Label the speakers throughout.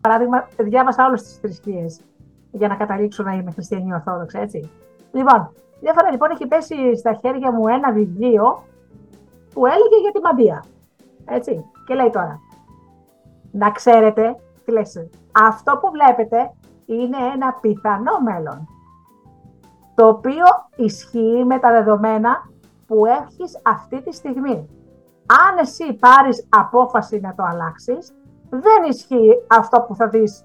Speaker 1: Παράδειγμα, διάβασα όλε τις θρησκείες για να καταλήξω να είμαι χριστιανή Ορθόδοξη, έτσι. Λοιπόν, μια φορά λοιπόν έχει πέσει στα χέρια μου ένα βιβλίο που έλεγε για τη μαντία. Έτσι. Και λέει τώρα, να ξέρετε, τι λες, αυτό που βλέπετε είναι ένα πιθανό μέλλον, το οποίο ισχύει με τα δεδομένα που έχεις αυτή τη στιγμή. Αν εσύ πάρεις απόφαση να το αλλάξεις, δεν ισχύει αυτό που θα δεις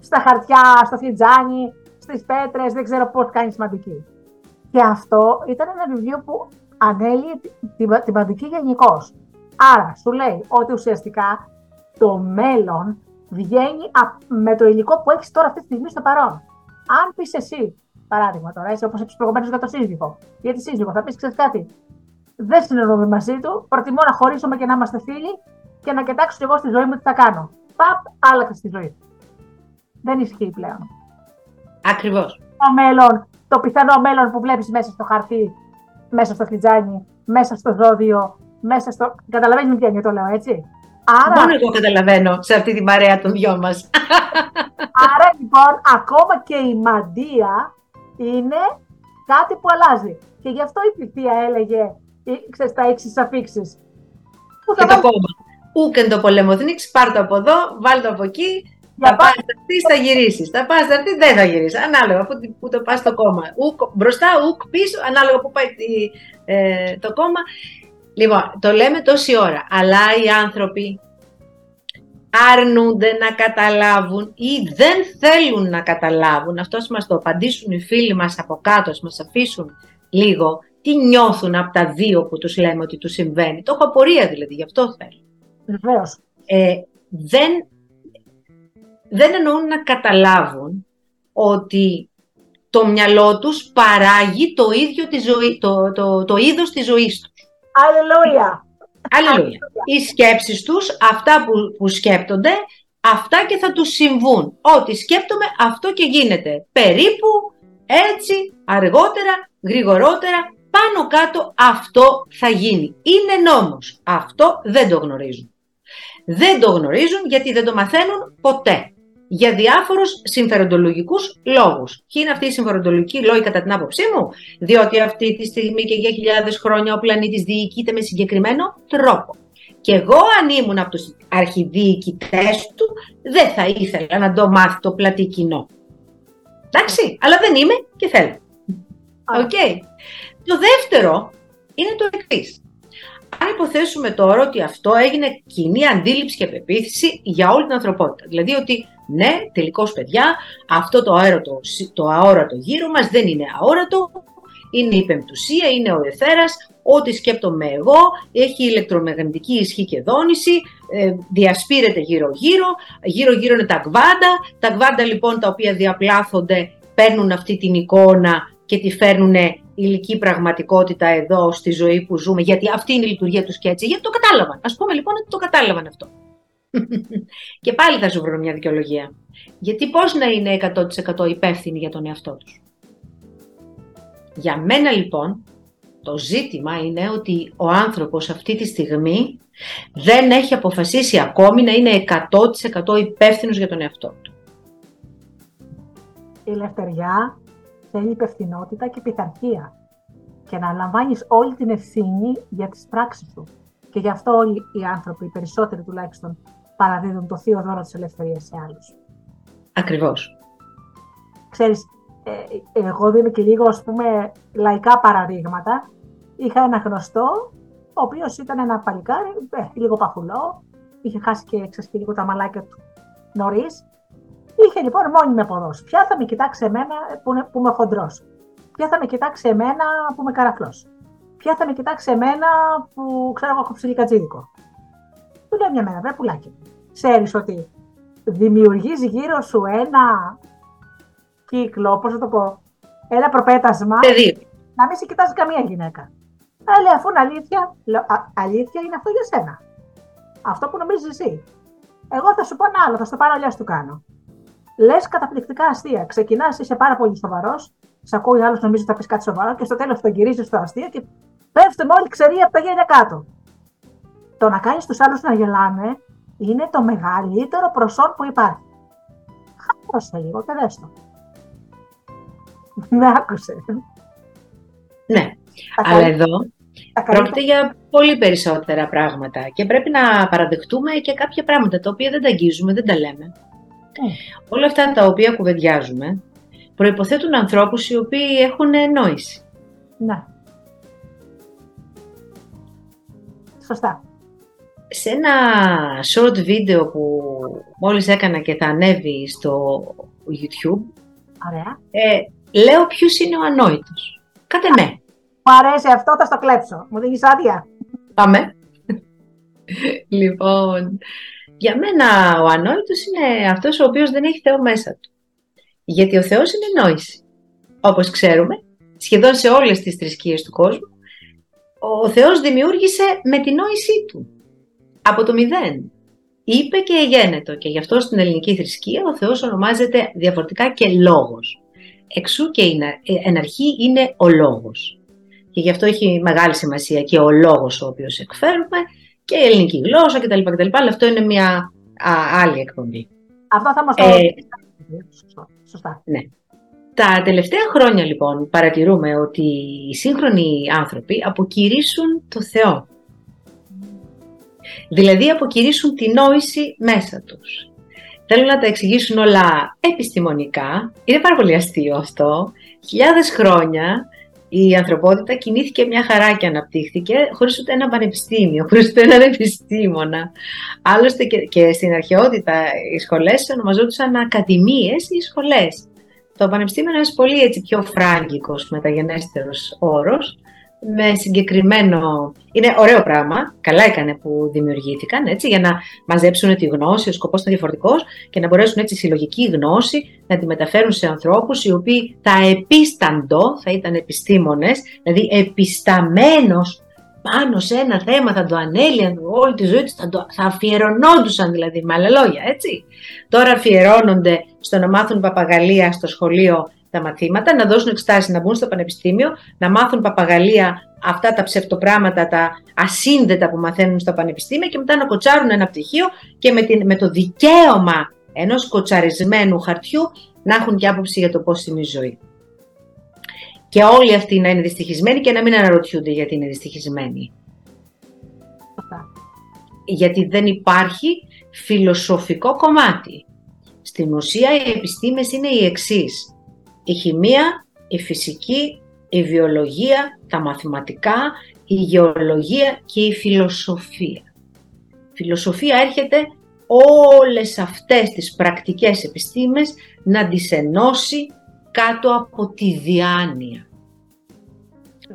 Speaker 1: στα χαρτιά, στο φλιτζάνι, στις πέτρες, δεν ξέρω πώς κάνεις σημαντική. Και αυτό ήταν ένα βιβλίο που ανέλυε την, την παντική γενικώς. Άρα σου λέει ότι ουσιαστικά το μέλλον βγαίνει με το υλικό που έχεις τώρα αυτή τη στιγμή στο παρόν. Αν πεις εσύ, παράδειγμα τώρα, έτσι όπως είπε προηγουμένω για το σύζυγο, για τη σύζυγο, θα πεις ξέρεις κάτι; Δεν συνεννοούμε μαζί του, προτιμώ να χωρίσουμε και να είμαστε φίλοι και να κοιτάξω εγώ στη ζωή μου τι θα κάνω. Παπ, άλλαξε στη ζωή. Δεν ισχύει πλέον.
Speaker 2: Ακριβώς.
Speaker 1: Το μέλλον, το πιθανό μέλλον που βλέπεις μέσα στο χαρτί, μέσα στο φλιτζάνι, μέσα στο ζώδιο, μέσα στο. Καταλαβαίνεις με ποια το λέω, έτσι;
Speaker 2: Άρα... Μόνο εγώ καταλαβαίνω σε αυτή την παρέα των δυο μας.
Speaker 1: Άρα λοιπόν, ακόμα και η μαντεία είναι κάτι που αλλάζει. Και γι' αυτό η πληθεία έλεγε, ξέρεις, τα έξι αφήξει.
Speaker 2: Και το κόμμα. Ούκεν το πολεμοθνίξ, πάρ το από εδώ, βάλ το από εκεί, θα πας αυτή, θα γυρίσεις. Θα πας αυτή, δεν θα γυρίσεις. Ανάλογα που, που το πας στο κόμμα. Ουκ, μπροστά, ουκ πίσω, ανάλογα που πάει ε, το κόμμα. Λοιπόν, το λέμε τόση ώρα. Αλλά οι άνθρωποι αρνούνται να καταλάβουν ή δεν θέλουν να καταλάβουν. Αυτός μας το απαντήσουν οι φίλοι μας από κάτω, μας αφήσουν λίγο τι νιώθουν από τα δύο που τους λέμε ότι τους συμβαίνει. Το έχω απορία δηλαδή, γι' αυτό θέλω.
Speaker 1: Βεβαίως.
Speaker 2: Ε, δεν δεν εννοούν να καταλάβουν ότι το μυαλό τους παράγει το ίδιο τη ζωή, το, το, το είδος της ζωής τους.
Speaker 1: Αλληλούια.
Speaker 2: Αλληλούια. Οι σκέψεις τους, αυτά που, που σκέπτονται, αυτά και θα τους συμβούν. Ό,τι σκέπτομαι, αυτό και γίνεται. Περίπου, έτσι, αργότερα, γρηγορότερα, πάνω κάτω αυτό θα γίνει. Είναι νόμος. Αυτό δεν το γνωρίζουν. Δεν το γνωρίζουν γιατί δεν το μαθαίνουν ποτέ για διάφορους συμφεροντολογικούς λόγους. Ποιοι είναι αυτοί οι συμφεροντολογικοί λόγοι, κατά την άποψή μου, διότι αυτή τη στιγμή και για χιλιάδες χρόνια ο πλανήτης διοικείται με συγκεκριμένο τρόπο. Και εγώ, αν ήμουν από τους αρχιδιοικητές του, δεν θα ήθελα να το μάθει το πλατύ κοινό. Εντάξει, αλλά δεν είμαι και θέλω. Οκ. Το δεύτερο είναι το εξής. Αν υποθέσουμε τώρα ότι αυτό έγινε κοινή αντίληψη και πεποίθηση για όλη την ανθρωπότητα. Δηλαδή ότι ναι, τελικώς παιδιά, αυτό το, αόρατο, το αόρατο γύρω μας δεν είναι αόρατο, είναι η πεμπτουσία, είναι ο αιθέρας, ό,τι σκέπτομαι εγώ, έχει ηλεκτρομαγνητική ισχύ και δόνηση, ε, διασπείρεται γύρω-γύρω, γύρω-γύρω είναι τα κβάντα, τα κβάντα λοιπόν τα οποία διαπλάθονται παίρνουν αυτή την εικόνα και τη φέρνουν υλική πραγματικότητα εδώ στη ζωή που ζούμε, γιατί αυτή είναι η λειτουργία τους και έτσι, γιατί το κατάλαβαν. Ας πούμε λοιπόν ότι το κατάλαβαν αυτό. και πάλι θα σου βρω μια δικαιολογία. Γιατί πώς να είναι 100% υπεύθυνοι για τον εαυτό τους. Για μένα λοιπόν το ζήτημα είναι ότι ο άνθρωπος αυτή τη στιγμή δεν έχει αποφασίσει ακόμη να είναι 100% υπεύθυνος για τον εαυτό του.
Speaker 1: Η ελευθεριά θέλει υπευθυνότητα και πειθαρχία και να λαμβάνεις όλη την ευθύνη για τις πράξεις σου. Και γι' αυτό όλοι οι άνθρωποι, οι περισσότεροι τουλάχιστον, παραδίδουν το θείο δώρο της ελευθερίας σε άλλους.
Speaker 2: Ακριβώς.
Speaker 1: Ξέρεις, ε, εγώ δίνω και λίγο, ας πούμε, λαϊκά παραδείγματα. Είχα ένα γνωστό, ο οποίος ήταν ένα παλικάρι, ε, λίγο παχουλό, είχε χάσει και εξασκεί λίγο τα μαλάκια του νωρίς. Είχε λοιπόν μόνιμη αποδόση. Ποια θα με κοιτάξει εμένα που, είναι, που είμαι χοντρός. Ποια θα με κοιτάξει εμένα που είμαι καραφλός. Ποια θα με κοιτάξει εμένα που ξέρω εγώ έχω ψηλή κατζίδικο. Του λέω μια μέρα, βρε πουλάκι. Ξέρεις ότι δημιουργείς γύρω σου ένα κύκλο, πώς θα το πω, ένα προπέτασμα.
Speaker 2: Παιδί.
Speaker 1: Να μην σε κοιτάζει καμία γυναίκα. Ε, λέει, αφού είναι αλήθεια, λέω, αλήθεια είναι αυτό για σένα. Αυτό που νομίζεις εσύ. Εγώ θα σου πω ένα άλλο, θα στο πάρω αλλιώς του κάνω. Λες καταπληκτικά αστεία. Ξεκινάς, είσαι πάρα πολύ σοβαρός. Σε ακούει άλλος, νομίζω ότι θα πεις κάτι σοβαρό και στο τέλος το γυρίζεις στο αστείο και πέφτουμε όλοι ξεροί από τα γέλια κάτω. Το να κάνεις τους άλλους να γελάνε είναι το μεγαλύτερο προσόν που υπάρχει. Χάρωσε λίγο και δες το. Με άκουσε.
Speaker 2: Ναι, αλλά εδώ πρόκειται για πολύ περισσότερα πράγματα και πρέπει να παραδεχτούμε και κάποια πράγματα τα οποία δεν τα αγγίζουμε, δεν τα λέμε. Ναι. Όλα αυτά τα οποία κουβεντιάζουμε προϋποθέτουν ανθρώπους οι οποίοι έχουν νόηση.
Speaker 1: Ναι. Σωστά.
Speaker 2: Σε ένα short βίντεο που μόλις έκανα και θα ανέβει στο YouTube,
Speaker 1: Ωραία.
Speaker 2: Ε, λέω ποιος είναι ο ανόητος. Κάτε με.
Speaker 1: Μου αρέσει αυτό, θα στο κλέψω. Μου δίνεις άδεια.
Speaker 2: Πάμε. λοιπόν, για μένα ο ανόητος είναι αυτός ο οποίος δεν έχει Θεό μέσα του. Γιατί ο Θεός είναι νόηση. Όπως ξέρουμε, σχεδόν σε όλες τις θρησκείες του κόσμου, ο Θεός δημιούργησε με την νόησή του. Από το μηδέν. Είπε και εγένετο και γι' αυτό στην ελληνική θρησκεία ο Θεός ονομάζεται διαφορετικά και λόγος. Εξού και εν αρχή είναι ο λόγος. Και γι' αυτό έχει μεγάλη σημασία και ο λόγος ο οποίος εκφέρουμε και η ελληνική γλώσσα κτλ. κτλ. Αλλά αυτό είναι μια άλλη εκπομπή.
Speaker 1: Αυτό θα μας το ε, Σωστά.
Speaker 2: Ναι. Τα τελευταία χρόνια λοιπόν παρατηρούμε ότι οι σύγχρονοι άνθρωποι αποκηρύσουν το Θεό. Δηλαδή αποκηρύσουν τη νόηση μέσα τους. Θέλουν να τα εξηγήσουν όλα επιστημονικά. Είναι πάρα πολύ αστείο αυτό. Χιλιάδες χρόνια η ανθρωπότητα κινήθηκε μια χαρά και αναπτύχθηκε χωρίς ούτε ένα πανεπιστήμιο, χωρίς ούτε έναν επιστήμονα. Άλλωστε και, και στην αρχαιότητα οι σχολές ονομαζόντουσαν ακαδημίες ή σχολές. Το πανεπιστήμιο είναι ένας πολύ έτσι, πιο φράγκικος μεταγενέστερος όρος, με συγκεκριμένο... Είναι ωραίο πράγμα, καλά έκανε που δημιουργήθηκαν, έτσι, για να μαζέψουν τη γνώση, ο σκοπός ήταν διαφορετικός και να μπορέσουν έτσι συλλογική γνώση να τη μεταφέρουν σε ανθρώπους οι οποίοι θα επίσταντο, θα ήταν επιστήμονες, δηλαδή επισταμένος πάνω σε ένα θέμα θα το ανέλυαν όλη τη ζωή τους, θα, το, θα αφιερωνόντουσαν δηλαδή με άλλα λόγια, έτσι. Τώρα αφιερώνονται στο να μάθουν παπαγαλία στο σχολείο τα μαθήματα, να δώσουν εξετάσεις, να μπουν στο πανεπιστήμιο, να μάθουν παπαγαλία αυτά τα ψευτοπράγματα, τα ασύνδετα που μαθαίνουν στο πανεπιστήμιο και μετά να κοτσάρουν ένα πτυχίο και με, την, με το δικαίωμα ενός κοτσαρισμένου χαρτιού να έχουν και άποψη για το πώς είναι η ζωή. Και όλοι αυτοί να είναι δυστυχισμένοι και να μην αναρωτιούνται γιατί είναι δυστυχισμένοι. Γιατί δεν υπάρχει φιλοσοφικό κομμάτι. Στην ουσία οι επιστήμες είναι οι εξής η χημεία, η φυσική, η βιολογία, τα μαθηματικά, η γεωλογία και η φιλοσοφία. Η φιλοσοφία έρχεται όλες αυτές τις πρακτικές επιστήμες να τις ενώσει κάτω από τη διάνοια.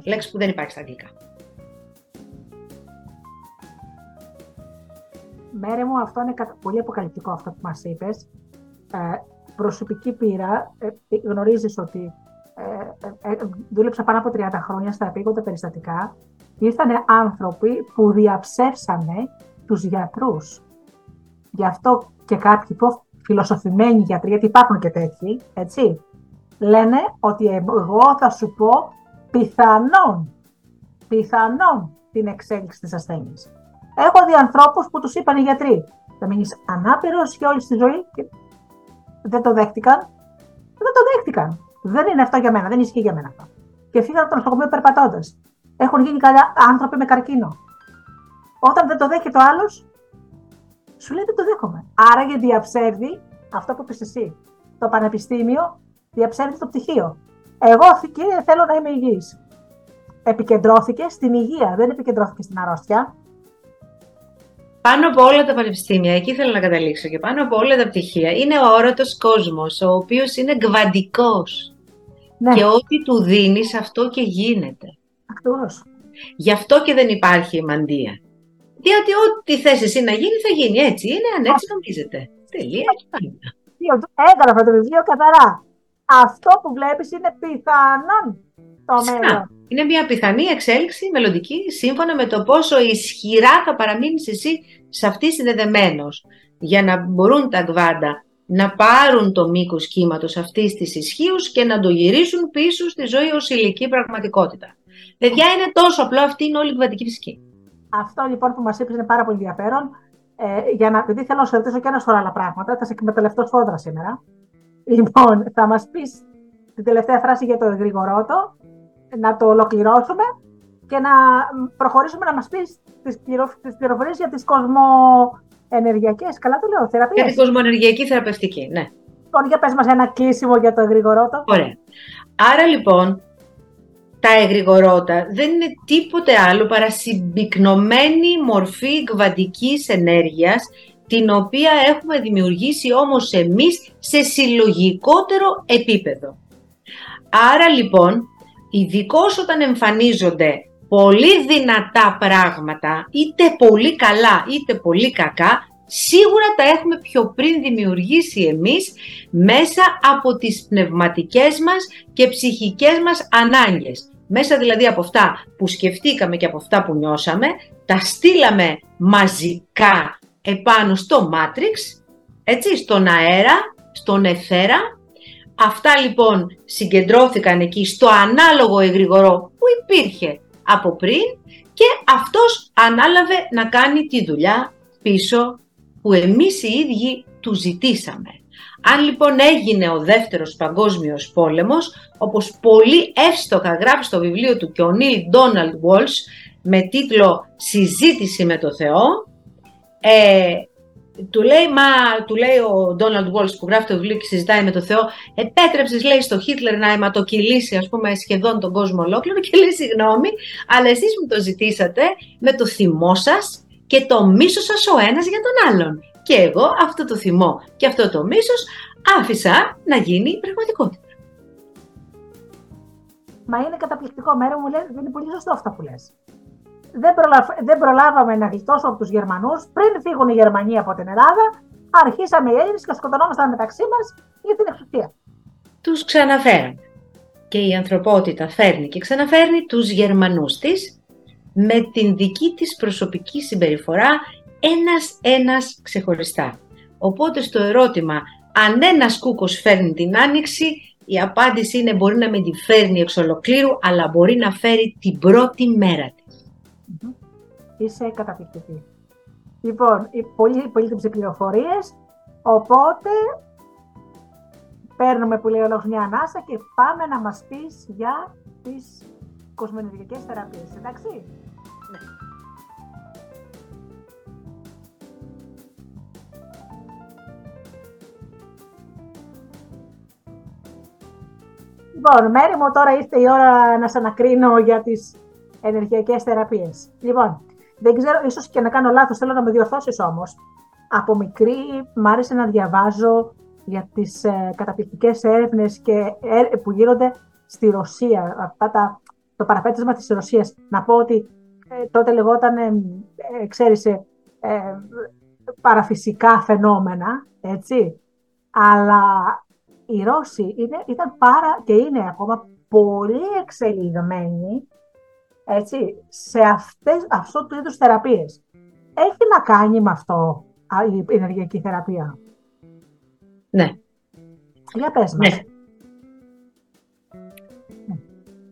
Speaker 2: Λέξη που δεν υπάρχει στα αγγλικά.
Speaker 1: Μέρε μου, αυτό είναι πολύ αποκαλυπτικό αυτό που μας είπες. Ε, προσωπική πείρα, ε, ε, γνωρίζεις ότι ε, δούλεψα πάνω από 30 χρόνια στα επίγοντα περιστατικά. Ήρθαν άνθρωποι που διαψεύσανε τους γιατρούς. Γι' αυτό και κάποιοι πιο φιλοσοφημένοι γιατροί, γιατί υπάρχουν και τέτοιοι, έτσι, λένε ότι εγώ θα σου πω πιθανόν, πιθανόν την εξέλιξη της ασθένειας. Έχω δει ανθρώπους που τους είπαν οι γιατροί, θα μείνεις ανάπηρος για όλη τη ζωή δεν το δέχτηκαν. Δεν το δέχτηκαν. Δεν είναι αυτό για μένα, δεν ισχύει για μένα αυτό. Και φύγανε από το νοσοκομείο περπατώντας. Έχουν γίνει καλά άνθρωποι με καρκίνο. Όταν δεν το δέχεται ο άλλος, σου λέει δεν το δέχομαι. Άρα γιατί διαψεύδει αυτό που είπες εσύ. Το πανεπιστήμιο διαψεύδει το πτυχίο. Εγώ, κύριε, θέλω να είμαι υγιής. Επικεντρώθηκε στην υγεία, δεν επικεντρώθηκε στην αρρώστια
Speaker 2: πάνω από όλα τα πανεπιστήμια, εκεί θέλω να καταλήξω και πάνω από όλα τα πτυχία, είναι ο όρατος κόσμος, ο οποίος είναι γκβαντικός. Ναι. Και ό,τι του δίνεις, αυτό και γίνεται.
Speaker 1: Ακριβώς.
Speaker 2: Γι' αυτό και δεν υπάρχει μαντία. Διότι ό,τι θες εσύ να γίνει, θα γίνει έτσι. Είναι αν έτσι νομίζετε. Τελεία και πάντα.
Speaker 1: Έγραφα το βιβλίο καθαρά. Αυτό που βλέπεις είναι πιθανόν το μέλλον.
Speaker 2: Είναι μια πιθανή εξέλιξη μελλοντική σύμφωνα με το πόσο ισχυρά θα παραμείνεις εσύ σε αυτή συνδεδεμένος. Για να μπορούν τα γκβάντα να πάρουν το μήκος κύματος αυτής της ισχύω και να το γυρίσουν πίσω στη ζωή ως ηλική πραγματικότητα. Παιδιά, είναι τόσο απλό, αυτή είναι όλη η κβαντική φυσική.
Speaker 1: Αυτό λοιπόν που μας είπες είναι πάρα πολύ ενδιαφέρον. Ε, για να, γιατί θέλω να σου ρωτήσω και ένα σωρό άλλα πράγματα, θα σε εκμεταλλευτώ σφόδρα σήμερα. Λοιπόν, θα μας πεις την τελευταία φράση για το γρηγορότο, να το ολοκληρώσουμε και να προχωρήσουμε να μας πεις τις πληροφορίες για τις κοσμοενεργειακές. Καλά το λέω, θεραπείες.
Speaker 2: Για την κοσμοενεργειακή θεραπευτική, ναι.
Speaker 1: Λοιπόν, για πες μας ένα κλείσιμο για το εγρηγορότο.
Speaker 2: Ωραία. Άρα λοιπόν, τα εγρηγορότα δεν είναι τίποτε άλλο παρά συμπυκνωμένη μορφή κβαντικής ενέργειας την οποία έχουμε δημιουργήσει όμως εμείς σε συλλογικότερο επίπεδο. Άρα λοιπόν, ειδικώς όταν εμφανίζονται πολύ δυνατά πράγματα, είτε πολύ καλά είτε πολύ κακά, σίγουρα τα έχουμε πιο πριν δημιουργήσει εμείς μέσα από τις πνευματικές μας και ψυχικές μας ανάγκες. Μέσα δηλαδή από αυτά που σκεφτήκαμε και από αυτά που νιώσαμε, τα στείλαμε μαζικά επάνω στο Matrix, έτσι, στον αέρα, στον εθέρα. Αυτά λοιπόν συγκεντρώθηκαν εκεί στο ανάλογο εγρηγορό που υπήρχε από πριν και αυτός ανάλαβε να κάνει τη δουλειά πίσω που εμείς οι ίδιοι του ζητήσαμε. Αν λοιπόν έγινε ο δεύτερος παγκόσμιος πόλεμος, όπως πολύ εύστοχα γράφει στο βιβλίο του και ο Νίλ Ντόναλντ Βόλς με τίτλο «Συζήτηση με το Θεό», ε, του λέει, μα, του λέει ο Ντόναλντ Βόλς που γράφει το βιβλίο και συζητάει με το Θεό, επέτρεψες, λέει, στο Χίτλερ να αιματοκυλήσει, ας πούμε, σχεδόν τον κόσμο ολόκληρο και λέει, συγγνώμη, αλλά εσείς μου το ζητήσατε με το θυμό σας και το μίσος σας ο ένας για τον άλλον. Και εγώ αυτό το θυμό και αυτό το μίσος άφησα να γίνει πραγματικότητα.
Speaker 1: Μα είναι καταπληκτικό μέρο μου, λέει, είναι πολύ σωστό αυτά που λες. Δεν, δεν προλάβαμε να γλιτώσουμε από τους Γερμανούς. Πριν φύγουν οι Γερμανοί από την Ελλάδα, αρχίσαμε οι Έλληνες και σκοτωνόμασταν μεταξύ μας για την εξουσία.
Speaker 2: Τους ξαναφέραμε. Και η ανθρωπότητα φέρνει και ξαναφέρνει τους Γερμανούς της με την δική της προσωπική συμπεριφορά ένας-ένας ξεχωριστά. Οπότε στο ερώτημα αν ένας κούκος φέρνει την άνοιξη, η απάντηση είναι μπορεί να μην τη φέρνει εξ ολοκλήρου, αλλά μπορεί να φέρει την πρώτη μέρα της.
Speaker 1: Είσαι καταπληκτική. Λοιπόν, πολύ, πολύ πληροφορίες, οπότε παίρνουμε που λέει ο μια ανάσα και πάμε να μας πεις για τις κοσμενεργικές θεραπείες, εντάξει; Λοιπόν, Μέρη μου, τώρα ήρθε η ώρα να σε ανακρίνω για τις ενεργειακές θεραπείες. Λοιπόν, δεν ξέρω, ίσως και να κάνω λάθος, θέλω να με διορθώσεις όμως. Από μικρή μ' άρεσε να διαβάζω για τις ε, καταπληκτικές έρευνες και, ε, που γίνονται στη Ρωσία. Αυτά τα, το παραπέτασμα της Ρωσίας. Να πω ότι ε, τότε λεγόταν, ε, ε ξέρεις, ε, παραφυσικά φαινόμενα, έτσι. Αλλά οι Ρώσοι είναι, ήταν πάρα και είναι ακόμα πολύ εξελιγμένοι έτσι, σε αυτές, αυτό του είδους θεραπείες. Έχει να κάνει με αυτό η ενεργειακή θεραπεία;
Speaker 2: Ναι.
Speaker 1: Για πες μας.
Speaker 2: Ναι.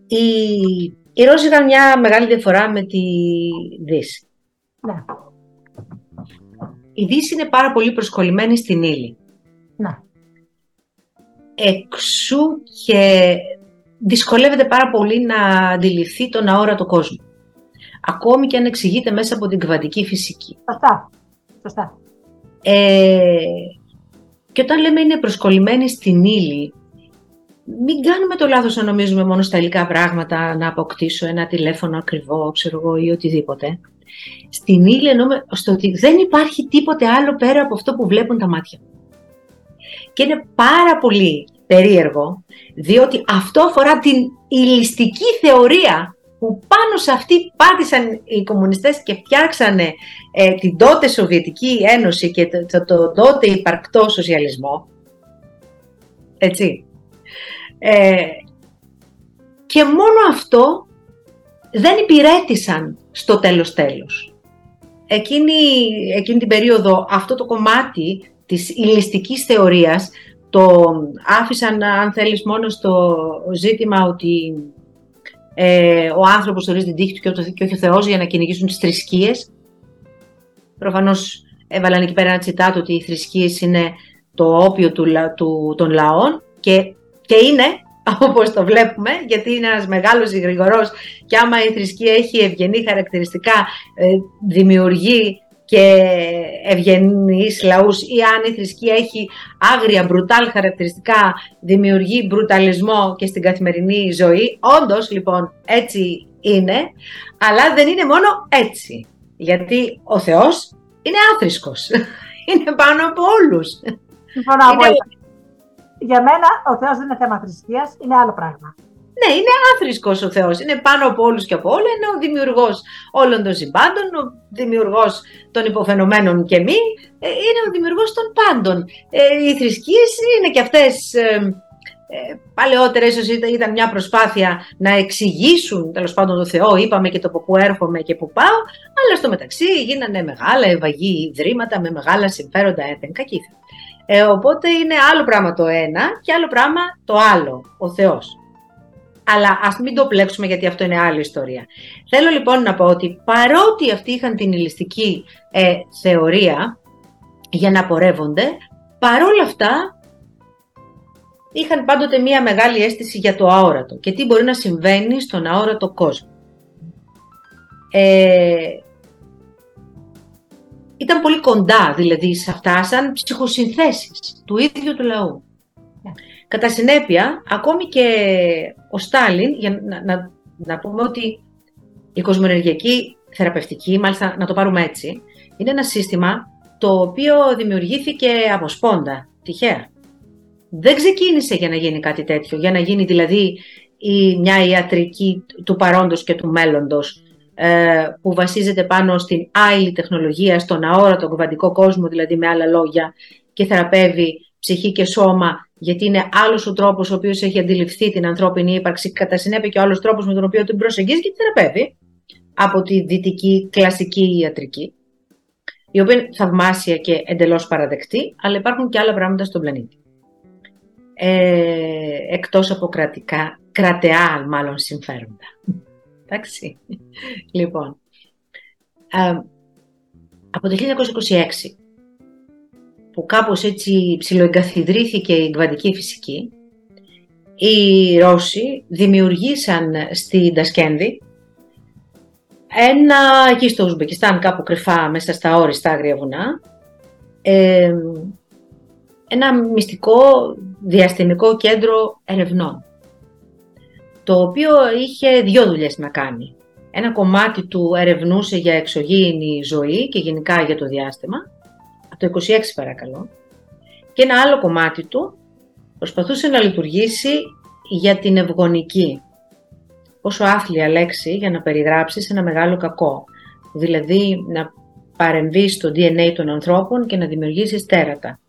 Speaker 2: Οι, οι Ρώσοι είχαν μια μεγάλη διαφορά με τη Δύση.
Speaker 1: Ναι.
Speaker 2: Η Δύση είναι πάρα πολύ προσκολλημένη στην ύλη.
Speaker 1: Ναι
Speaker 2: εξού και δυσκολεύεται πάρα πολύ να αντιληφθεί τον αόρατο κόσμο. Ακόμη και αν εξηγείται μέσα από την κβαντική φυσική.
Speaker 1: Σωστά. Σωστά.
Speaker 2: Ε, και όταν λέμε είναι προσκολλημένη στην ύλη, μην κάνουμε το λάθος να νομίζουμε μόνο στα υλικά πράγματα, να αποκτήσω ένα τηλέφωνο ακριβό, ξέρω εγώ, ή οτιδήποτε. Στην ύλη εννοούμε στο ότι δεν υπάρχει τίποτε άλλο πέρα από αυτό που βλέπουν τα μάτια. Και είναι πάρα πολύ περίεργο, διότι αυτό αφορά την ηλιστική θεωρία που πάνω σε αυτή πάτησαν οι κομμουνιστές και φτιάξανε ε, την τότε Σοβιετική Ένωση και το, το, τότε υπαρκτό σοσιαλισμό. Έτσι. Ε, και μόνο αυτό δεν υπηρέτησαν στο τέλος τέλος. Εκείνη, εκείνη την περίοδο αυτό το κομμάτι της ηλιστικής θεωρίας το άφησαν, αν θέλεις, μόνο στο ζήτημα ότι ε, ο άνθρωπος ορίζει την τύχη του και, όχι ο Θεός για να κυνηγήσουν τις θρησκείες. Προφανώς έβαλαν εκεί πέρα ένα τσιτάτο ότι οι θρησκείες είναι το όπιο του, του, των λαών και, και είναι, όπως το βλέπουμε, γιατί είναι ένας μεγάλος γρηγορός και άμα η θρησκεία έχει ευγενή χαρακτηριστικά, ε, δημιουργεί και ευγενείς λαούς ή αν η θρησκεία έχει άγρια, μπρουτάλ χαρακτηριστικά, δημιουργεί μπρουταλισμό και στην καθημερινή ζωή. Όντως, λοιπόν, έτσι είναι, αλλά δεν είναι μόνο έτσι. Γιατί ο Θεός είναι άθρησκος. είναι πάνω από όλους.
Speaker 1: Συμφωνώ Για μένα ο Θεός δεν είναι θέμα θρησκείας, είναι άλλο πράγμα.
Speaker 2: Ναι, είναι άθρησκος ο Θεός. Είναι πάνω από όλους και από όλα. Είναι ο δημιουργός όλων των συμπάντων, ο δημιουργός των υποφαινομένων και μη. Ε, είναι ο δημιουργός των πάντων. Ε, οι θρησκείες είναι και αυτές... Ε, ε, παλαιότερα ίσως ήταν μια προσπάθεια να εξηγήσουν τέλος πάντων τον Θεό, είπαμε και το από πού έρχομαι και πού πάω, αλλά στο μεταξύ γίνανε μεγάλα ευαγή ιδρύματα με μεγάλα συμφέροντα έθεν κακήθεν. Ε, οπότε είναι άλλο πράγμα το ένα και άλλο πράγμα το άλλο, ο Θεός. Αλλά ας μην το πλέξουμε γιατί αυτό είναι άλλη ιστορία. Θέλω λοιπόν να πω ότι παρότι αυτοί είχαν την ηλιστική ε, θεωρία για να πορεύονται, παρόλα αυτά είχαν πάντοτε μία μεγάλη αίσθηση για το αόρατο και τι μπορεί να συμβαίνει στον αόρατο κόσμο. Ε, ήταν πολύ κοντά δηλαδή σε αυτά σαν ψυχοσυνθέσεις του ίδιου του λαού. Ναι. Κατά συνέπεια, ακόμη και ο Στάλιν, για να, να, να πούμε ότι η κοσμοενεργειακή θεραπευτική, μάλιστα να το πάρουμε έτσι, είναι ένα σύστημα το οποίο δημιουργήθηκε από σπόντα, τυχαία. Δεν ξεκίνησε για να γίνει κάτι τέτοιο, για να γίνει δηλαδή η, μια ιατρική του παρόντος και του μέλλοντος ε, που βασίζεται πάνω στην άλλη τεχνολογία, στον αόρατο κβαντικό κόσμο, δηλαδή με άλλα λόγια, και θεραπεύει ψυχή και σώμα, γιατί είναι άλλος ο τρόπος ο οποίος έχει αντιληφθεί την ανθρώπινη ύπαρξη, κατά συνέπεια και ο άλλος τρόπος με τον οποίο την προσεγγίζει και τη θεραπεύει από τη δυτική κλασική ιατρική, η οποία είναι θαυμάσια και εντελώς παραδεκτή, αλλά υπάρχουν και άλλα πράγματα στον πλανήτη ε, εκτός από κρατικά, κρατεά μάλλον συμφέροντα. Εντάξει. Λοιπόν, ε, από το 1926 που κάπως έτσι ψιλοεγκαθιδρύθηκε η κβαντική φυσική, οι Ρώσοι δημιουργήσαν στη Ντασκένδη ένα, εκεί στο Ουσμπεκιστάν, κάπου κρυφά μέσα στα όριστα άγρια βουνά, ε, ένα μυστικό διαστημικό κέντρο ερευνών, το οποίο είχε δύο δουλειές να κάνει. Ένα κομμάτι του ερευνούσε για εξωγήινη ζωή και γενικά για το διάστημα, από το 26 παρακαλώ, και ένα άλλο κομμάτι του προσπαθούσε να λειτουργήσει για την ευγονική. Πόσο άθλια λέξη για να περιγράψεις ένα μεγάλο κακό. Δηλαδή να παρεμβείς στο DNA των ανθρώπων και να δημιουργήσεις τέρατα.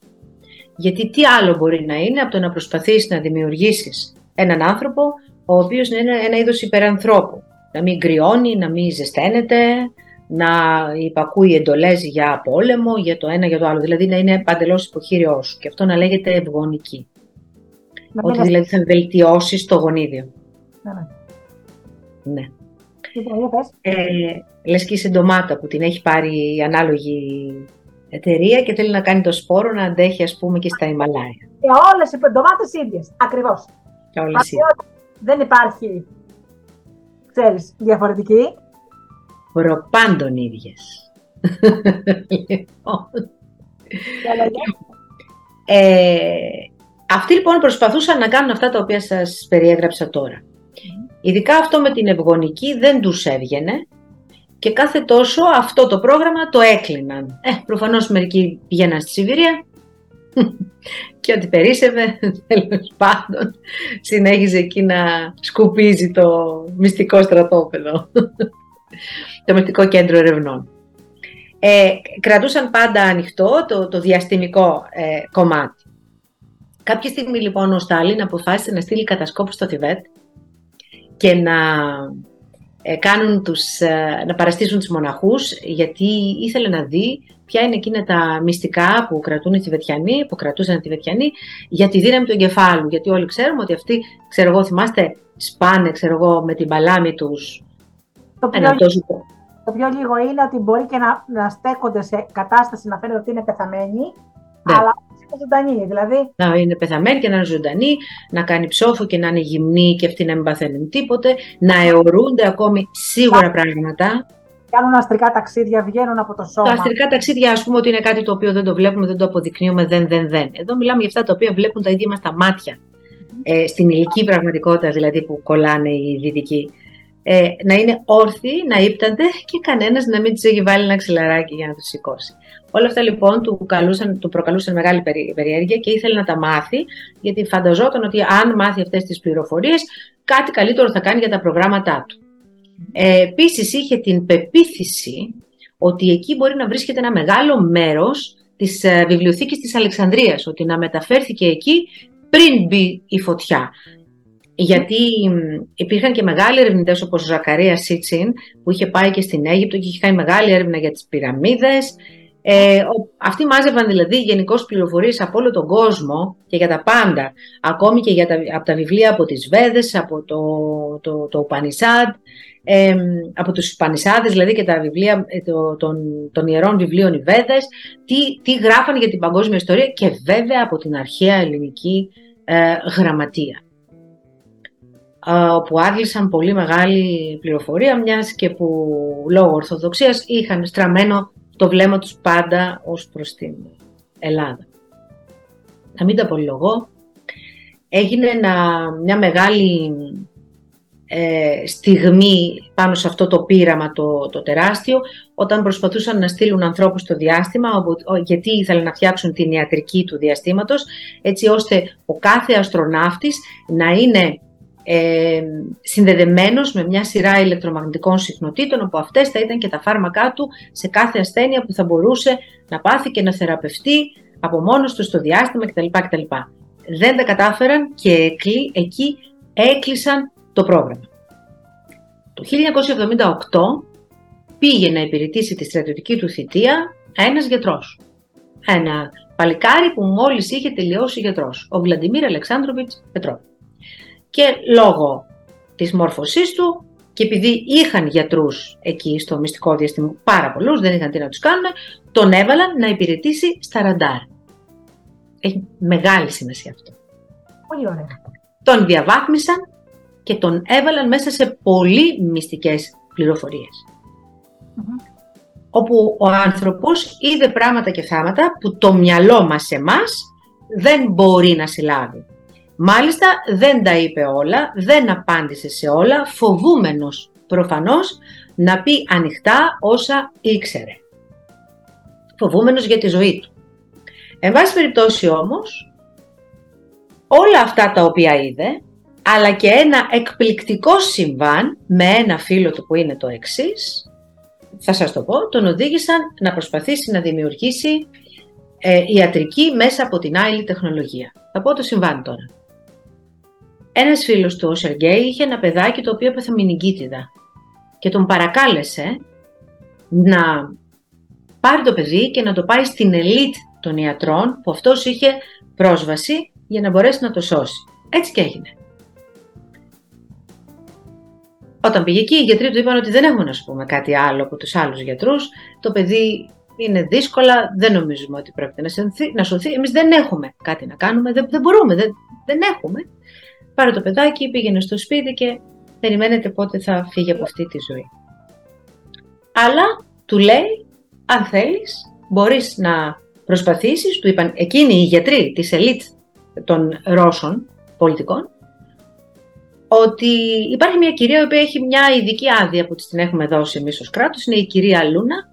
Speaker 2: Γιατί τι άλλο μπορεί να είναι από το να προσπαθείς να δημιουργήσεις έναν άνθρωπο ο οποίος να είναι ένα είδος υπερανθρώπου. Να μην κρυώνει, να μην ζεσταίνεται, να υπακούει εντολές για πόλεμο, για το ένα για το άλλο. Δηλαδή να είναι παντελώς υποχείριό σου και αυτό να λέγεται ευγονική. Ότι δηλαδή θα βελτιώσεις το γονίδιο. Ναι. ναι. Ε, λες και η συντομάτα που την έχει πάρει η ανάλογη εταιρεία και θέλει να κάνει το σπόρο να αντέχει ας πούμε και στα Ιμαλάια.
Speaker 1: Και όλες οι ντομάτες ίδιες, ακριβώς.
Speaker 2: Και όλες
Speaker 1: Δεν υπάρχει, ξέρεις, διαφορετική.
Speaker 2: Προπάντων ίδιες. Λοιπόν. ε, αυτοί λοιπόν προσπαθούσαν να κάνουν αυτά τα οποία σας περιέγραψα τώρα. Ειδικά αυτό με την ευγονική δεν τους έβγαινε και κάθε τόσο αυτό το πρόγραμμα το έκλειναν. Ε, προφανώς μερικοί πηγαίναν στη Σιβηρία και ό,τι περίσευε, τέλος πάντων, συνέχιζε εκεί να σκουπίζει το μυστικό στρατόπεδο, το μυστικό κέντρο ερευνών. Ε, κρατούσαν πάντα ανοιχτό το, το διαστημικό ε, κομμάτι. Κάποια στιγμή λοιπόν ο Στάλιν αποφάσισε να στείλει κατασκόπους στο Θιβέτ και να ε, κάνουν τους, ε, να παραστήσουν τους μοναχούς γιατί ήθελε να δει ποια είναι εκείνα τα μυστικά που κρατούν οι Θηβετιανοί, που κρατούσαν οι Θηβετιανοί για τη δύναμη του εγκεφάλου. Γιατί όλοι ξέρουμε ότι αυτοί, ξέρω εγώ, θυμάστε, σπάνε, ξέρω εγώ, με την παλάμη τους
Speaker 1: το ένα τόσο... Το πιο λίγο είναι ότι μπορεί και να, να στέκονται σε κατάσταση να φαίνεται ότι είναι πεθαμένοι,
Speaker 2: Ναι.
Speaker 1: αλλά είναι ζωντανοί. Δηλαδή,
Speaker 2: Να είναι πεθαμένη και να είναι ζωντανή, να κάνει ψόφο και να είναι γυμνή και αυτοί να μην παθαίνουν τίποτε, να αιωρούνται ακόμη σίγουρα πράγματα.
Speaker 1: κάνουν αστρικά ταξίδια, βγαίνουν από το σώμα.
Speaker 2: Τα αστρικά ταξίδια, ας πούμε, ότι είναι κάτι το οποίο δεν το βλέπουμε, δεν το αποδεικνύουμε, δεν, δεν, δεν. Εδώ μιλάμε για αυτά τα οποία βλέπουν τα ίδια μας τα μάτια. Ε, στην ηλική πραγματικότητα, δηλαδή, που κολλάνε οι δυτικοί. Ε, να είναι όρθιοι, να ύπτανται και κανένας να μην τους έχει βάλει ένα ξυλαράκι για να τους σηκώσει. Όλα αυτά λοιπόν του, καλούσαν, του προκαλούσαν μεγάλη περι- περιέργεια και ήθελε να τα μάθει, γιατί φανταζόταν ότι αν μάθει αυτές τις πληροφορίες, κάτι καλύτερο θα κάνει για τα προγράμματά του. Ε, Επίσης, είχε την πεποίθηση ότι εκεί μπορεί να βρίσκεται ένα μεγάλο μέρος της ε, βιβλιοθήκης της Αλεξανδρίας, ότι να μεταφέρθηκε εκεί πριν μπει η φωτιά. Γιατί μ, υπήρχαν και μεγάλοι ερευνητές όπως ο Ζακαρία Σίτσιν που είχε πάει και στην Αίγυπτο και είχε κάνει μεγάλη έρευνα για τις πυραμίδες. Ε, ο- αυτοί μάζευαν δηλαδή γενικώς πληροφορίες από όλο τον κόσμο και για τα πάντα. Ακόμη και για τα, από τα βιβλία από τις Βέδες, από το, το, το Upanishad, ε, από τους Πανισάδες, δηλαδή και τα βιβλία ε, το- των, των ιερών βιβλίων οι Βέδες, τι, τι γράφαν για την παγκόσμια ιστορία και βέβαια από την αρχαία ελληνική ε, γραμματεία ε, όπου άδλησαν πολύ μεγάλη πληροφορία μιας και που λόγω Ορθοδοξίας είχαν στραμμένο το βλέμμα τους πάντα ως προς την Ελλάδα. Να μην τα πολυλογώ, έγινε ένα- μια μεγάλη ε, στιγμή πάνω σε αυτό το πείραμα το, το τεράστιο όταν προσπαθούσαν να στείλουν ανθρώπους στο διάστημα όπου- ο- γιατί ήθελαν να φτιάξουν την ιατρική του διαστήματος έτσι ώστε ο κάθε αστροναύτης να είναι ε, συνδεδεμένος με μια σειρά ηλεκτρομαγνητικών συχνοτήτων όπου αυτές θα ήταν και τα φάρμακά του σε κάθε ασθένεια που θα μπορούσε να πάθει και να θεραπευτεί από μόνος του στο διάστημα κτλ. κτλ. Δεν τα κατάφεραν και εκλεί- εκεί έκλεισαν το πρόγραμμα. Το 1978 πήγε να υπηρετήσει τη στρατιωτική του θητεία ένας γιατρός. Ένα παλικάρι που μόλις είχε τελειώσει γιατρός, ο Βλαντιμίρ Αλεξάνδροβιτς Πετρόβ. Και λόγω της μόρφωσής του και επειδή είχαν γιατρούς εκεί στο μυστικό διαστήμα πάρα πολλούς, δεν είχαν τι να τους κάνουν, τον έβαλαν να υπηρετήσει στα ραντάρ. Έχει μεγάλη σημασία αυτό
Speaker 1: Πολύ ωραία.
Speaker 2: τον διαβάθμισαν και τον έβαλαν μέσα σε πολύ μυστικές πληροφορίες.
Speaker 1: Μμμ.
Speaker 2: Όπου ο άνθρωπος είδε πράγματα και θάματα που το μυαλό μας εμάς δεν μπορεί να συλλάβει. Μάλιστα δεν τα είπε όλα, δεν απάντησε σε όλα, φοβούμενος προφανώς να πει ανοιχτά όσα ήξερε. Φοβούμενος για τη ζωή του. Εν πάση περιπτώσει όμως, όλα αυτά τα οποία είδε, αλλά και ένα εκπληκτικό συμβάν με ένα φίλο του που είναι το εξής, θα σας το πω, τον οδήγησαν να προσπαθήσει να δημιουργήσει ε, ιατρική μέσα από την άλλη τεχνολογία. Θα πω το συμβάν τώρα. Ένας φίλος του, ο Σεργέη, είχε ένα παιδάκι το οποίο έπαθε μηνυγκίτιδα και τον παρακάλεσε να πάρει το παιδί και να το πάει στην ελίτ των ιατρών που αυτός είχε πρόσβαση για να μπορέσει να το σώσει. Έτσι και έγινε. Όταν πήγε εκεί, οι γιατροί του είπαν ότι δεν έχουμε να σου πούμε κάτι άλλο από τους άλλους γιατρούς. Το παιδί είναι δύσκολα, δεν νομίζουμε ότι πρόκειται να, σωθεί, να σωθεί. Εμείς δεν έχουμε κάτι να κάνουμε, δεν, δεν μπορούμε, δεν, δεν έχουμε. Πάρε το παιδάκι, πήγαινε στο σπίτι και περιμένετε πότε θα φύγει από αυτή τη ζωή. Αλλά του λέει, αν θέλεις, μπορείς να προσπαθήσεις, του είπαν εκείνοι οι γιατροί της ελίτ των Ρώσων πολιτικών, ότι υπάρχει μια κυρία η οποία έχει μια ειδική άδεια που της την έχουμε δώσει εμείς ως κράτος, είναι η κυρία Λούνα,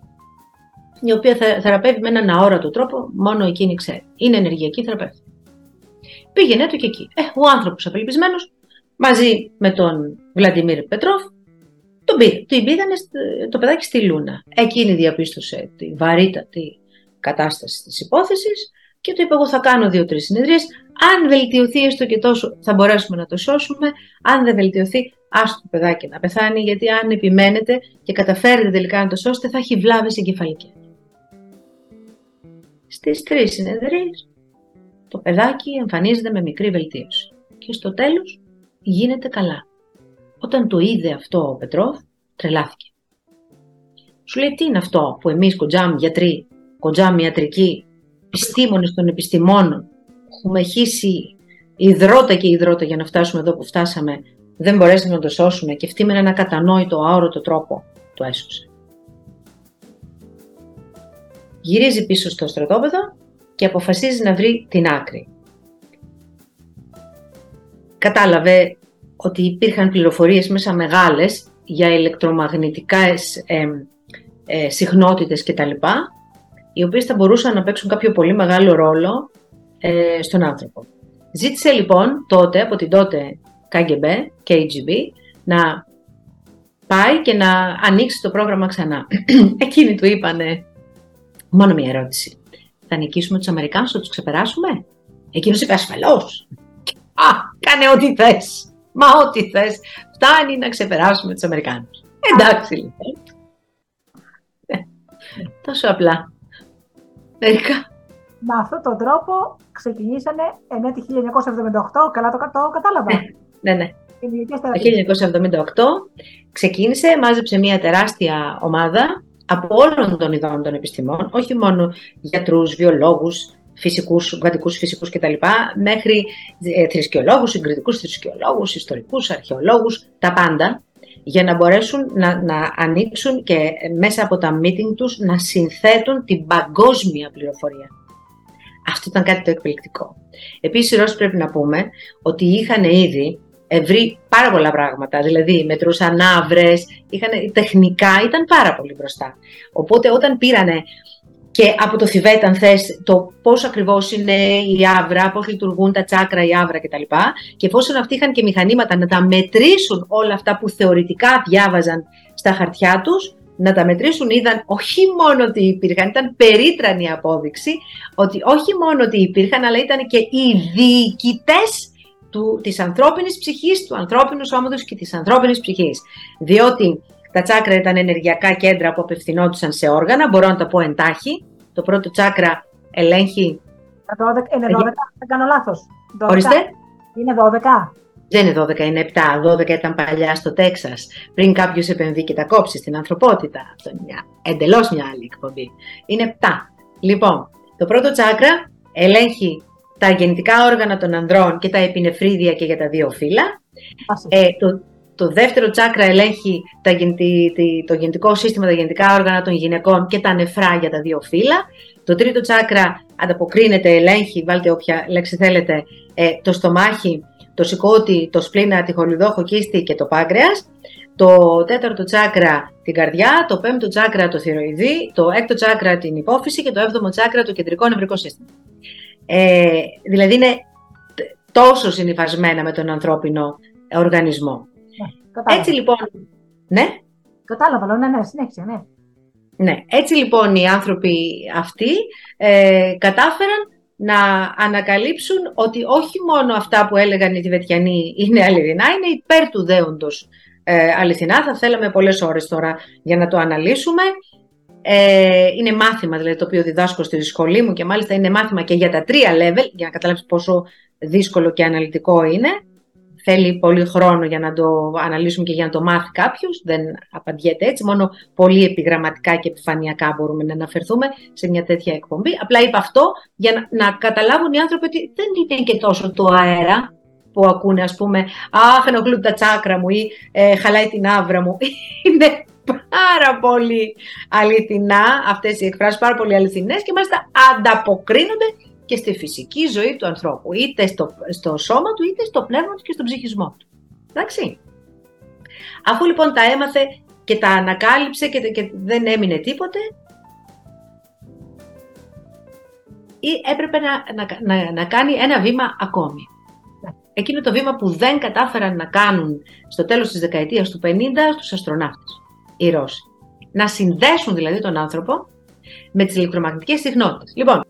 Speaker 2: η οποία θα θεραπεύει με έναν αόρατο τρόπο, μόνο εκείνη ξέρει. Είναι ενεργειακή θεραπεύτη. Πήγαινε το και εκεί. Ε, ο άνθρωπος απελπισμένος, μαζί με τον Βλαντιμίρ Πετρόφ, τον πήγε. Την πήγανε το παιδάκι στη Λούνα. Εκείνη διαπίστωσε τη βαρύτατη κατάσταση της υπόθεσης και του είπε εγώ θα κάνω δύο-τρεις συνεδρίες. Αν βελτιωθεί έστω και τόσο θα μπορέσουμε να το σώσουμε. Αν δεν βελτιωθεί άστο το παιδάκι να πεθάνει γιατί αν επιμένετε και καταφέρετε τελικά να το σώσετε θα έχει βλάβες εγκεφαλικές. Στις τρεις συνεδρίες το παιδάκι εμφανίζεται με μικρή βελτίωση και στο τέλος γίνεται καλά. Όταν το είδε αυτό ο Πετρόφ, τρελάθηκε. Σου λέει τι είναι αυτό που εμείς κοντζάμι γιατροί, κοντζάμι ιατρικοί, επιστήμονες των επιστημόνων, έχουμε χύσει υδρότα και υδρότα για να φτάσουμε εδώ που φτάσαμε, δεν μπορέσαμε να το σώσουμε και αυτή με ένα κατανόητο, αόρατο τρόπο το έσωσε. Γυρίζει πίσω στο στρατόπεδο και αποφασίζεις να βρει την άκρη. Κατάλαβε ότι υπήρχαν πληροφορίες μέσα μεγάλες για ηλεκτρομαγνητικά ε, ε, συχνότητες κτλ. οι οποίες θα μπορούσαν να παίξουν κάποιο πολύ μεγάλο ρόλο ε, στον άνθρωπο. Ζήτησε λοιπόν τότε από την τότε KGB, KGB να πάει και να ανοίξει το πρόγραμμα ξανά. Εκείνοι του είπανε μόνο μια ερώτηση. Θα νικήσουμε τους Αμερικάνους, θα τους ξεπεράσουμε; Εκείνος είπε ασφαλώς. Α, κάνε ό,τι θες. Μα ό,τι θες. Φτάνει να ξεπεράσουμε τους Αμερικάνους. Εντάξει λοιπόν. Ε, τόσο απλά. Μερικά.
Speaker 1: Με αυτόν τον τρόπο ξεκινήσανε ενώ το 1978, καλά το, το κατάλαβα.
Speaker 2: Ναι, ναι. ναι. Το 1978 ξεκίνησε, μάζεψε μια τεράστια ομάδα από όλων των ειδών των επιστημών, όχι μόνο γιατρούς, βιολόγους, φυσικούς, κρατικούς φυσικούς κτλ. μέχρι ε, θρησκεολόγους, συγκριτικούς θρησκεολόγους, ιστορικούς, αρχαιολόγους, τα πάντα, για να μπορέσουν να, να ανοίξουν και μέσα από τα meeting τους να συνθέτουν την παγκόσμια πληροφορία. Αυτό ήταν κάτι το εκπληκτικό. Επίσης, οι Ρώσοι πρέπει να πούμε ότι είχαν ήδη βρει πάρα πολλά πράγματα. Δηλαδή, μετρούσαν άβρε, τεχνικά ήταν πάρα πολύ μπροστά. Οπότε, όταν πήρανε και από το Θιβέτ, αν θες, το πώς ακριβώς είναι η άβρα, πώς λειτουργούν τα τσάκρα, η άβρα κτλ. Και εφόσον αυτοί είχαν και μηχανήματα να τα μετρήσουν όλα αυτά που θεωρητικά διάβαζαν στα χαρτιά τους, να τα μετρήσουν είδαν όχι μόνο ότι υπήρχαν, ήταν περίτρανη απόδειξη ότι όχι μόνο ότι υπήρχαν, αλλά ήταν και οι διοικητές του, της ανθρώπινης ψυχής, του ανθρώπινου σώματος και της ανθρώπινης ψυχής. Διότι τα τσάκρα ήταν ενεργειακά κέντρα που απευθυνόντουσαν σε όργανα, μπορώ να τα πω εντάχει. Το πρώτο τσάκρα ελέγχει...
Speaker 1: Είναι 12, δεν κάνω λάθος.
Speaker 2: Ορίστε.
Speaker 1: Είναι 12.
Speaker 2: Δεν είναι 12, είναι 7. 12 ήταν παλιά στο Τέξας. Πριν κάποιος επενδύει και τα κόψει στην ανθρωπότητα. Αυτό είναι μια, εντελώς μια άλλη εκπομπή. Είναι 7. Λοιπόν, το πρώτο τσάκρα ελέγχει τα γεννητικά όργανα των ανδρών και τα επινεφρίδια και για τα δύο φύλλα. Ε, το, το δεύτερο τσάκρα ελέγχει τα, το γεννητικό σύστημα, τα γεννητικά όργανα των γυναικών και τα νεφρά για τα δύο φύλλα. Το τρίτο τσάκρα ανταποκρίνεται, ελέγχει, βάλτε όποια λέξη θέλετε, ε, το στομάχι, το σηκώτη, το σπλήνα, τη χολιδόχο κίστη και το πάγκρεας. Το τέταρτο τσάκρα την καρδιά, το πέμπτο τσάκρα το θηροειδή, το έκτο τσάκρα την υπόφυση και το έβδομο τσάκρα το κεντρικό νευρικό σύστημα. Ε, δηλαδή είναι τόσο συνειφασμένα με τον ανθρώπινο οργανισμό. Ναι, Έτσι λοιπόν, ναι.
Speaker 1: Κατάλαβα, ναι, ναι, συνέχισε, ναι.
Speaker 2: Ναι, έτσι λοιπόν οι άνθρωποι αυτοί ε, κατάφεραν να ανακαλύψουν ότι όχι μόνο αυτά που έλεγαν οι Τιβετιανοί είναι αληθινά, είναι υπέρ του δέοντος ε, αληθινά. Θα θέλαμε πολλές ώρες τώρα για να το αναλύσουμε. Ε, είναι μάθημα δηλαδή το οποίο διδάσκω στη σχολή μου και μάλιστα είναι μάθημα και για τα τρία level, για να καταλάβεις πόσο δύσκολο και αναλυτικό είναι. Θέλει πολύ χρόνο για να το αναλύσουμε και για να το μάθει κάποιος. Δεν απαντιέται έτσι. Μόνο πολύ επιγραμματικά και επιφανειακά μπορούμε να αναφερθούμε σε μια τέτοια εκπομπή. Απλά είπα αυτό για να, να καταλάβουν οι άνθρωποι ότι δεν είναι και τόσο το αέρα που ακούνε, ας πούμε, «Αχ, ενοχλούν τα τσάκρα μου» ή ε, «Χαλάει την άβρα μου». Είναι πάρα πολύ αληθινά αυτές οι εκφράσεις, πάρα πολύ αληθινές και μάλιστα ανταποκρίνονται και στη φυσική ζωή του ανθρώπου, είτε στο, στο σώμα του, είτε στο πνεύμα του και στον ψυχισμό του. Εντάξει. Αφού λοιπόν τα έμαθε και τα ανακάλυψε και, και δεν έμεινε τίποτε, ή έπρεπε να, να, να, κάνει ένα βήμα ακόμη. Εκείνο το βήμα που δεν κατάφεραν να κάνουν στο τέλος της δεκαετίας του 50 στους αστροναύτες οι Ρώσοι. Να συνδέσουν δηλαδή τον άνθρωπο με τις ηλεκτρομαγνητικές συχνότητες. Λοιπόν,